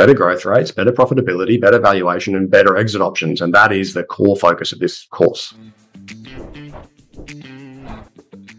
better growth rates, better profitability, better valuation, and better exit options. And that is the core focus of this course.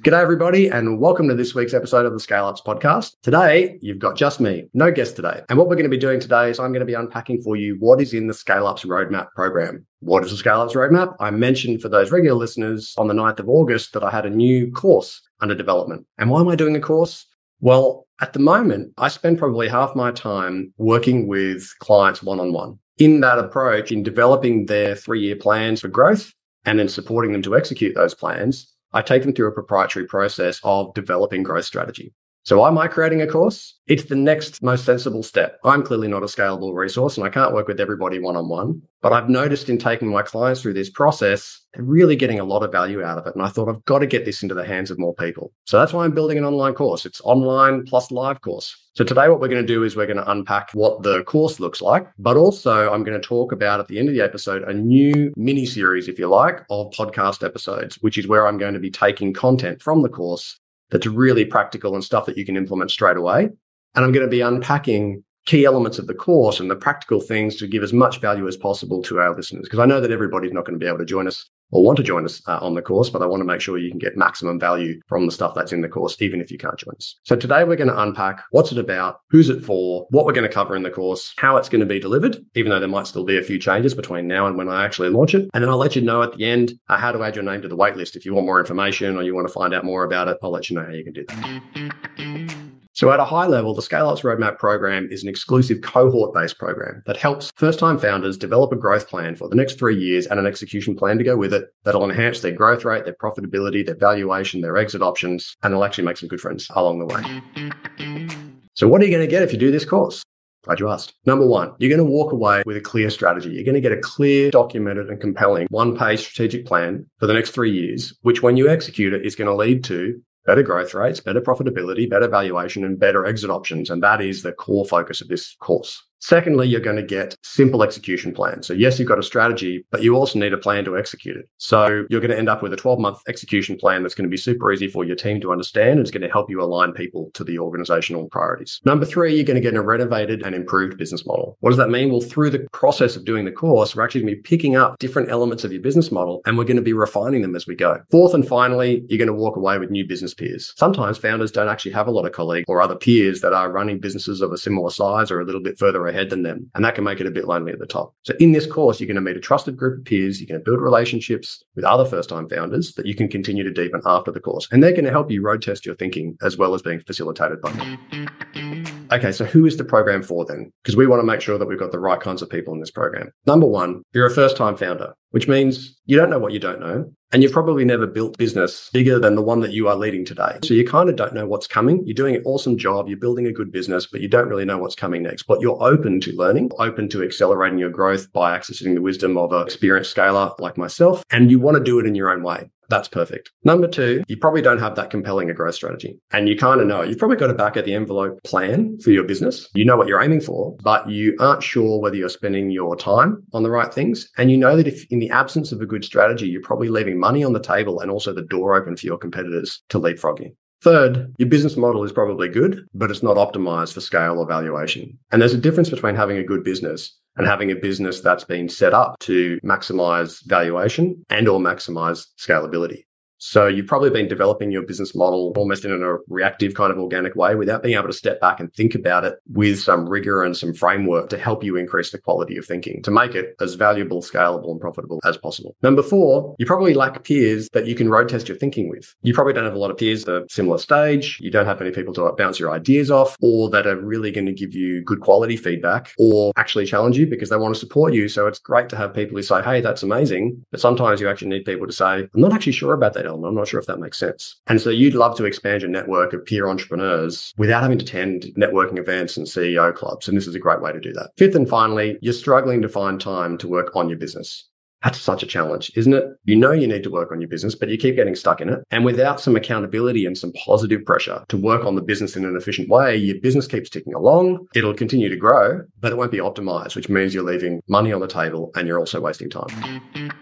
G'day, everybody, and welcome to this week's episode of the Scale Ups podcast. Today, you've got just me, no guest today. And what we're going to be doing today is I'm going to be unpacking for you what is in the Scale Ups Roadmap program. What is the Scale Ups Roadmap? I mentioned for those regular listeners on the 9th of August that I had a new course under development. And why am I doing a course? Well, at the moment, I spend probably half my time working with clients one on one. In that approach, in developing their three year plans for growth and then supporting them to execute those plans, I take them through a proprietary process of developing growth strategy. So why am I creating a course? It's the next most sensible step. I'm clearly not a scalable resource and I can't work with everybody one on one, but I've noticed in taking my clients through this process, they're really getting a lot of value out of it. And I thought I've got to get this into the hands of more people. So that's why I'm building an online course. It's online plus live course. So today what we're going to do is we're going to unpack what the course looks like, but also I'm going to talk about at the end of the episode a new mini series, if you like, of podcast episodes, which is where I'm going to be taking content from the course that's really practical and stuff that you can implement straight away. And I'm going to be unpacking key elements of the course and the practical things to give as much value as possible to our listeners. Because I know that everybody's not going to be able to join us or want to join us uh, on the course, but I want to make sure you can get maximum value from the stuff that's in the course, even if you can't join us. So today we're going to unpack what's it about, who's it for, what we're going to cover in the course, how it's going to be delivered, even though there might still be a few changes between now and when I actually launch it. And then I'll let you know at the end uh, how to add your name to the waitlist. If you want more information or you want to find out more about it, I'll let you know how you can do that. So, at a high level, the Scale Ups Roadmap program is an exclusive cohort based program that helps first time founders develop a growth plan for the next three years and an execution plan to go with it that'll enhance their growth rate, their profitability, their valuation, their exit options, and they'll actually make some good friends along the way. So, what are you going to get if you do this course? Glad you asked. Number one, you're going to walk away with a clear strategy. You're going to get a clear, documented, and compelling one page strategic plan for the next three years, which when you execute it is going to lead to better growth rates, better profitability, better valuation, and better exit options. And that is the core focus of this course. Secondly, you're going to get simple execution plans. So yes, you've got a strategy, but you also need a plan to execute it. So you're going to end up with a 12 month execution plan that's going to be super easy for your team to understand. And it's going to help you align people to the organizational priorities. Number three, you're going to get a renovated and improved business model. What does that mean? Well, through the process of doing the course, we're actually going to be picking up different elements of your business model and we're going to be refining them as we go. Fourth and finally, you're going to walk away with new business peers. Sometimes founders don't actually have a lot of colleagues or other peers that are running businesses of a similar size or a little bit further ahead than them. And that can make it a bit lonely at the top. So in this course, you're going to meet a trusted group of peers. You're going to build relationships with other first time founders that you can continue to deepen after the course. And they're going to help you road test your thinking as well as being facilitated by them. Okay, so who is the program for then? Because we want to make sure that we've got the right kinds of people in this program. Number one, you're a first time founder, which means you don't know what you don't know. And you've probably never built business bigger than the one that you are leading today. So you kind of don't know what's coming. You're doing an awesome job. You're building a good business, but you don't really know what's coming next. But you're open to learning, open to accelerating your growth by accessing the wisdom of an experienced scaler like myself. And you want to do it in your own way. That's perfect. Number two, you probably don't have that compelling a growth strategy. And you kind of know it. you've probably got a back at the envelope plan for your business. You know what you're aiming for, but you aren't sure whether you're spending your time on the right things. And you know that if in the absence of a good strategy, you're probably leaving money on the table and also the door open for your competitors to leapfrog you. Third, your business model is probably good, but it's not optimized for scale or valuation. And there's a difference between having a good business and having a business that's been set up to maximize valuation and or maximize scalability. So you've probably been developing your business model almost in a reactive kind of organic way without being able to step back and think about it with some rigor and some framework to help you increase the quality of thinking to make it as valuable, scalable and profitable as possible. Number four, you probably lack peers that you can road test your thinking with. You probably don't have a lot of peers at a similar stage. You don't have many people to bounce your ideas off or that are really going to give you good quality feedback or actually challenge you because they want to support you. So it's great to have people who say, Hey, that's amazing. But sometimes you actually need people to say, I'm not actually sure about that element. I'm not sure if that makes sense. And so you'd love to expand your network of peer entrepreneurs without having to attend networking events and CEO clubs. And this is a great way to do that. Fifth and finally, you're struggling to find time to work on your business. That's such a challenge, isn't it? You know you need to work on your business, but you keep getting stuck in it. And without some accountability and some positive pressure to work on the business in an efficient way, your business keeps ticking along. It'll continue to grow, but it won't be optimized, which means you're leaving money on the table and you're also wasting time.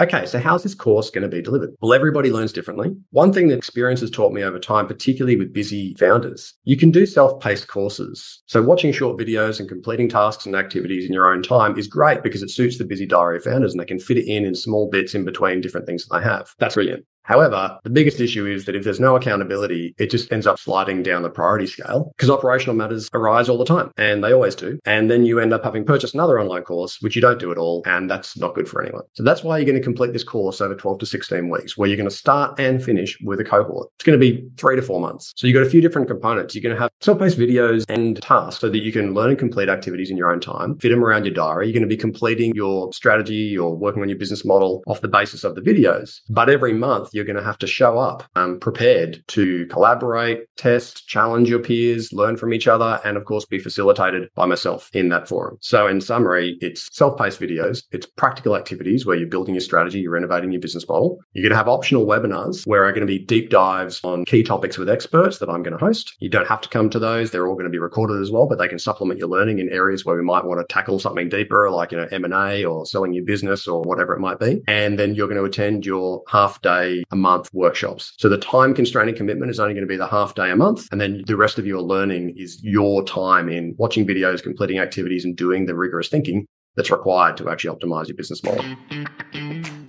Okay, so how's this course going to be delivered? Well, everybody learns differently. One thing that experience has taught me over time, particularly with busy founders, you can do self-paced courses. So watching short videos and completing tasks and activities in your own time is great because it suits the busy diary founders and they can fit it in in small bits in between different things that they have. That's brilliant. However, the biggest issue is that if there's no accountability, it just ends up sliding down the priority scale because operational matters arise all the time and they always do. And then you end up having purchased another online course, which you don't do at all. And that's not good for anyone. So that's why you're going to complete this course over 12 to 16 weeks, where you're going to start and finish with a cohort. It's going to be three to four months. So you've got a few different components. You're going to have self-paced videos and tasks so that you can learn and complete activities in your own time, fit them around your diary. You're going to be completing your strategy or working on your business model off the basis of the videos. But every month you're going to have to show up um, prepared to collaborate, test, challenge your peers, learn from each other, and of course be facilitated by myself in that forum. So in summary, it's self-paced videos, it's practical activities where you're building your strategy, you're innovating your business model. You're going to have optional webinars where are going to be deep dives on key topics with experts that I'm going to host. You don't have to come to those. They're all going to be recorded as well, but they can supplement your learning in areas where we might want to tackle something deeper, like, you know, M&A or selling your business or whatever it might be. And then you're going to attend your half day a month workshops. So the time constraining commitment is only going to be the half day a month. And then the rest of your learning is your time in watching videos, completing activities and doing the rigorous thinking that's required to actually optimize your business model.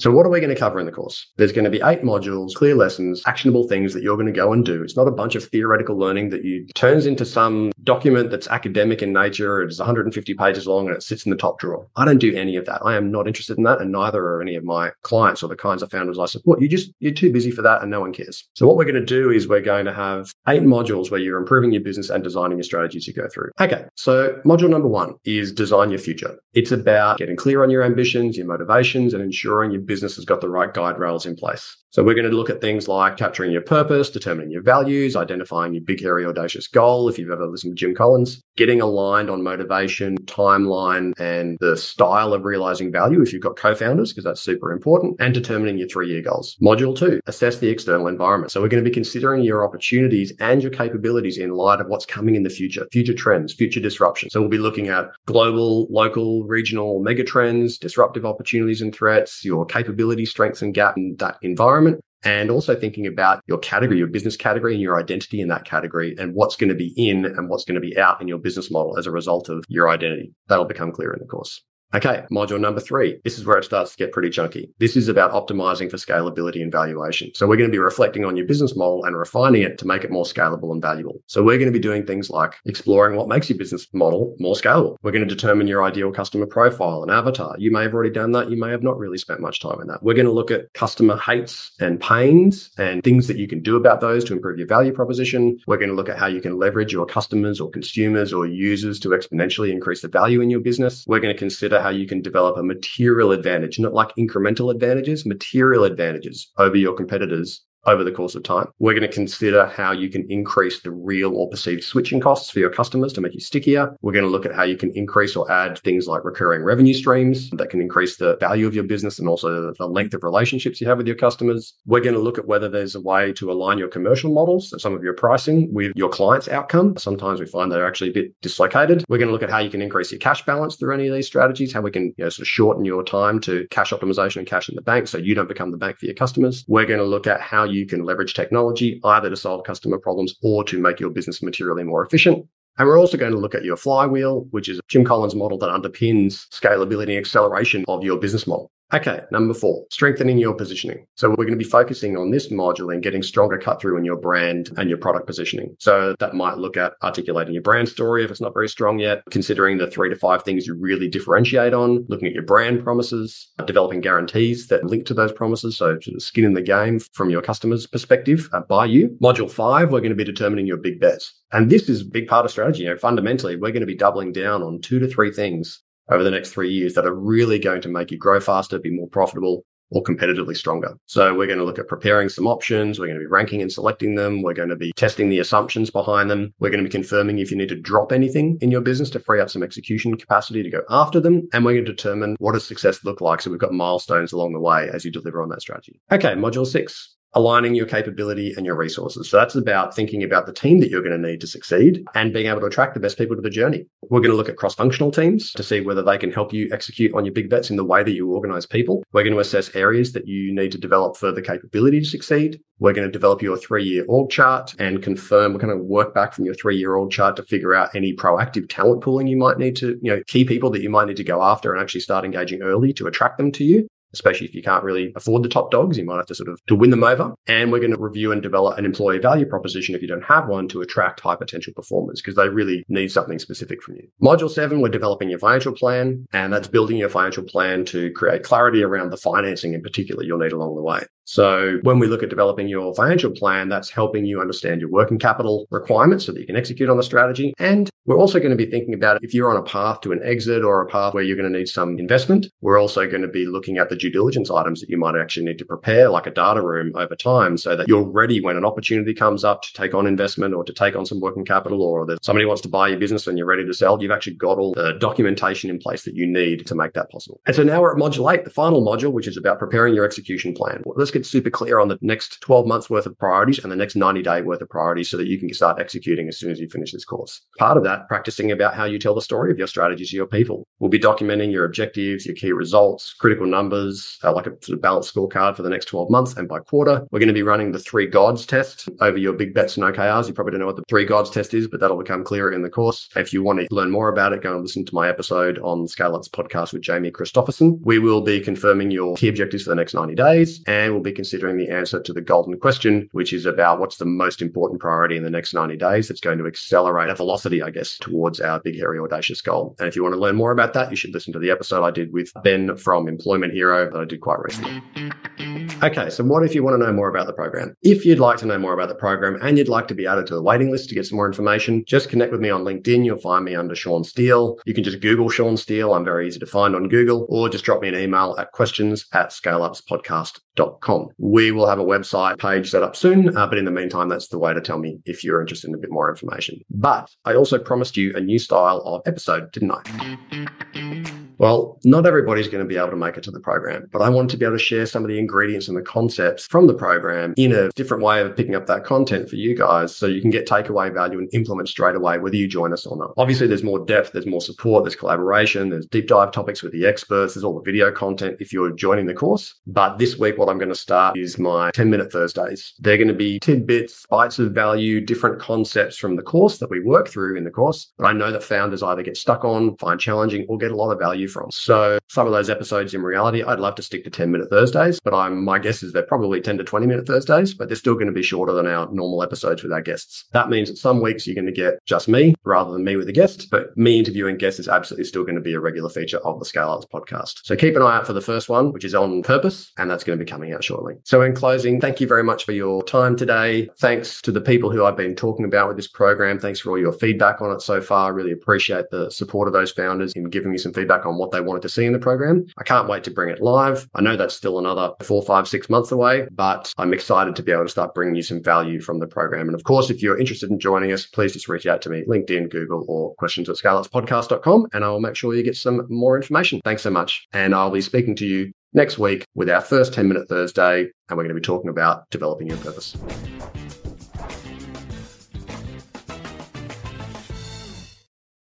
So, what are we going to cover in the course? There's going to be eight modules, clear lessons, actionable things that you're going to go and do. It's not a bunch of theoretical learning that you turns into some document that's academic in nature. It's 150 pages long and it sits in the top drawer. I don't do any of that. I am not interested in that, and neither are any of my clients or the kinds of founders I support. You just you're too busy for that, and no one cares. So, what we're going to do is we're going to have eight modules where you're improving your business and designing your strategies to go through. Okay, so module number one is design your future. It's about getting clear on your ambitions, your motivations, and ensuring your business has got the right guide rails in place. So we're going to look at things like capturing your purpose, determining your values, identifying your big, hairy, audacious goal. If you've ever listened to Jim Collins, getting aligned on motivation, timeline, and the style of realizing value if you've got co-founders, because that's super important, and determining your three-year goals. Module two, assess the external environment. So we're going to be considering your opportunities and your capabilities in light of what's coming in the future, future trends, future disruption. So we'll be looking at global, local, regional mega trends, disruptive opportunities and threats, your capability, strengths and gap in that environment and also thinking about your category, your business category and your identity in that category and what's going to be in and what's going to be out in your business model as a result of your identity. That'll become clear in the course. Okay, module number three. This is where it starts to get pretty chunky. This is about optimizing for scalability and valuation. So we're going to be reflecting on your business model and refining it to make it more scalable and valuable. So we're going to be doing things like exploring what makes your business model more scalable. We're going to determine your ideal customer profile and avatar. You may have already done that. You may have not really spent much time in that. We're going to look at customer hates and pains and things that you can do about those to improve your value proposition. We're going to look at how you can leverage your customers or consumers or users to exponentially increase the value in your business. We're going to consider how you can develop a material advantage, not like incremental advantages, material advantages over your competitors over the course of time. We're going to consider how you can increase the real or perceived switching costs for your customers to make you stickier. We're going to look at how you can increase or add things like recurring revenue streams that can increase the value of your business and also the length of relationships you have with your customers. We're going to look at whether there's a way to align your commercial models, so some of your pricing with your client's outcome. Sometimes we find they're actually a bit dislocated. We're going to look at how you can increase your cash balance through any of these strategies, how we can you know, sort of shorten your time to cash optimization and cash in the bank so you don't become the bank for your customers. We're going to look at how you can leverage technology either to solve customer problems or to make your business materially more efficient. And we're also going to look at your flywheel, which is Jim Collins' model that underpins scalability and acceleration of your business model. Okay, number four, strengthening your positioning. So we're going to be focusing on this module and getting stronger cut through in your brand and your product positioning. So that might look at articulating your brand story if it's not very strong yet, considering the three to five things you really differentiate on, looking at your brand promises, developing guarantees that link to those promises. So skin in the game from your customer's perspective uh, by you. Module five, we're going to be determining your big bets. And this is a big part of strategy. You know, fundamentally, we're going to be doubling down on two to three things over the next three years that are really going to make you grow faster, be more profitable, or competitively stronger. So we're going to look at preparing some options. We're going to be ranking and selecting them. We're going to be testing the assumptions behind them. We're going to be confirming if you need to drop anything in your business to free up some execution capacity to go after them. And we're going to determine what does success look like. So we've got milestones along the way as you deliver on that strategy. Okay, module six aligning your capability and your resources. So that's about thinking about the team that you're going to need to succeed and being able to attract the best people to the journey. We're going to look at cross functional teams to see whether they can help you execute on your big bets in the way that you organize people. We're going to assess areas that you need to develop further capability to succeed. We're going to develop your three year org chart and confirm, we're going to work back from your three year org chart to figure out any proactive talent pooling you might need to, you know, key people that you might need to go after and actually start engaging early to attract them to you especially if you can't really afford the top dogs. You might have to sort of to win them over. And we're going to review and develop an employee value proposition if you don't have one to attract high potential performers because they really need something specific from you. Module seven, we're developing your financial plan and that's building your financial plan to create clarity around the financing in particular you'll need along the way. So when we look at developing your financial plan, that's helping you understand your working capital requirements so that you can execute on the strategy. And we're also going to be thinking about if you're on a path to an exit or a path where you're going to need some investment, we're also going to be looking at the due diligence items that you might actually need to prepare, like a data room over time, so that you're ready when an opportunity comes up to take on investment or to take on some working capital, or that somebody wants to buy your business and you're ready to sell. You've actually got all the documentation in place that you need to make that possible. And so now we're at module eight, the final module, which is about preparing your execution plan. Let's get super clear on the next 12 months worth of priorities and the next 90 day worth of priorities so that you can start executing as soon as you finish this course. Part of that, practicing about how you tell the story of your strategy to your people. We'll be documenting your objectives, your key results, critical numbers, uh, like a sort of balanced scorecard for the next 12 months and by quarter. We're going to be running the three gods test over your big bets and OKRs. You probably don't know what the three gods test is, but that'll become clearer in the course. If you want to learn more about it, go and listen to my episode on Scale Up's podcast with Jamie Christopherson. We will be confirming your key objectives for the next 90 days and we'll be considering the answer to the golden question, which is about what's the most important priority in the next 90 days that's going to accelerate our velocity, I guess, towards our big, hairy, audacious goal. And if you want to learn more about that, you should listen to the episode I did with Ben from Employment Hero that I did quite recently. Okay, so what if you want to know more about the program? If you'd like to know more about the program and you'd like to be added to the waiting list to get some more information, just connect with me on LinkedIn. You'll find me under Sean Steele. You can just Google Sean Steele. I'm very easy to find on Google, or just drop me an email at questions at scaleupspodcast.com. We will have a website page set up soon, uh, but in the meantime, that's the way to tell me if you're interested in a bit more information. But I also promised you a new style of episode, didn't I? Well, not everybody's going to be able to make it to the program, but I want to be able to share some of the ingredients and the concepts from the program in a different way of picking up that content for you guys so you can get takeaway value and implement straight away, whether you join us or not. Obviously, there's more depth, there's more support, there's collaboration, there's deep dive topics with the experts, there's all the video content if you're joining the course. But this week, what I'm going to start is my 10 minute Thursdays. They're going to be tidbits, bites of value, different concepts from the course that we work through in the course. But I know that founders either get stuck on, find challenging, or get a lot of value from. So some of those episodes in reality, I'd love to stick to 10 minute Thursdays, but I'm, my guess is they're probably 10 to 20 minute Thursdays, but they're still going to be shorter than our normal episodes with our guests. That means that some weeks you're going to get just me rather than me with a guest, but me interviewing guests is absolutely still going to be a regular feature of the Scale Ups podcast. So keep an eye out for the first one, which is on purpose, and that's going to be coming out shortly. So in closing, thank you very much for your time today. Thanks to the people who I've been talking about with this program. Thanks for all your feedback on it so far. I really appreciate the support of those founders in giving me some feedback on what they wanted to see in the program. I can't wait to bring it live. I know that's still another four, five, six months away, but I'm excited to be able to start bringing you some value from the program. And of course, if you're interested in joining us, please just reach out to me, LinkedIn, Google, or questions at scaleupspodcast.com, and I will make sure you get some more information. Thanks so much. And I'll be speaking to you next week with our first 10 minute Thursday, and we're going to be talking about developing your purpose.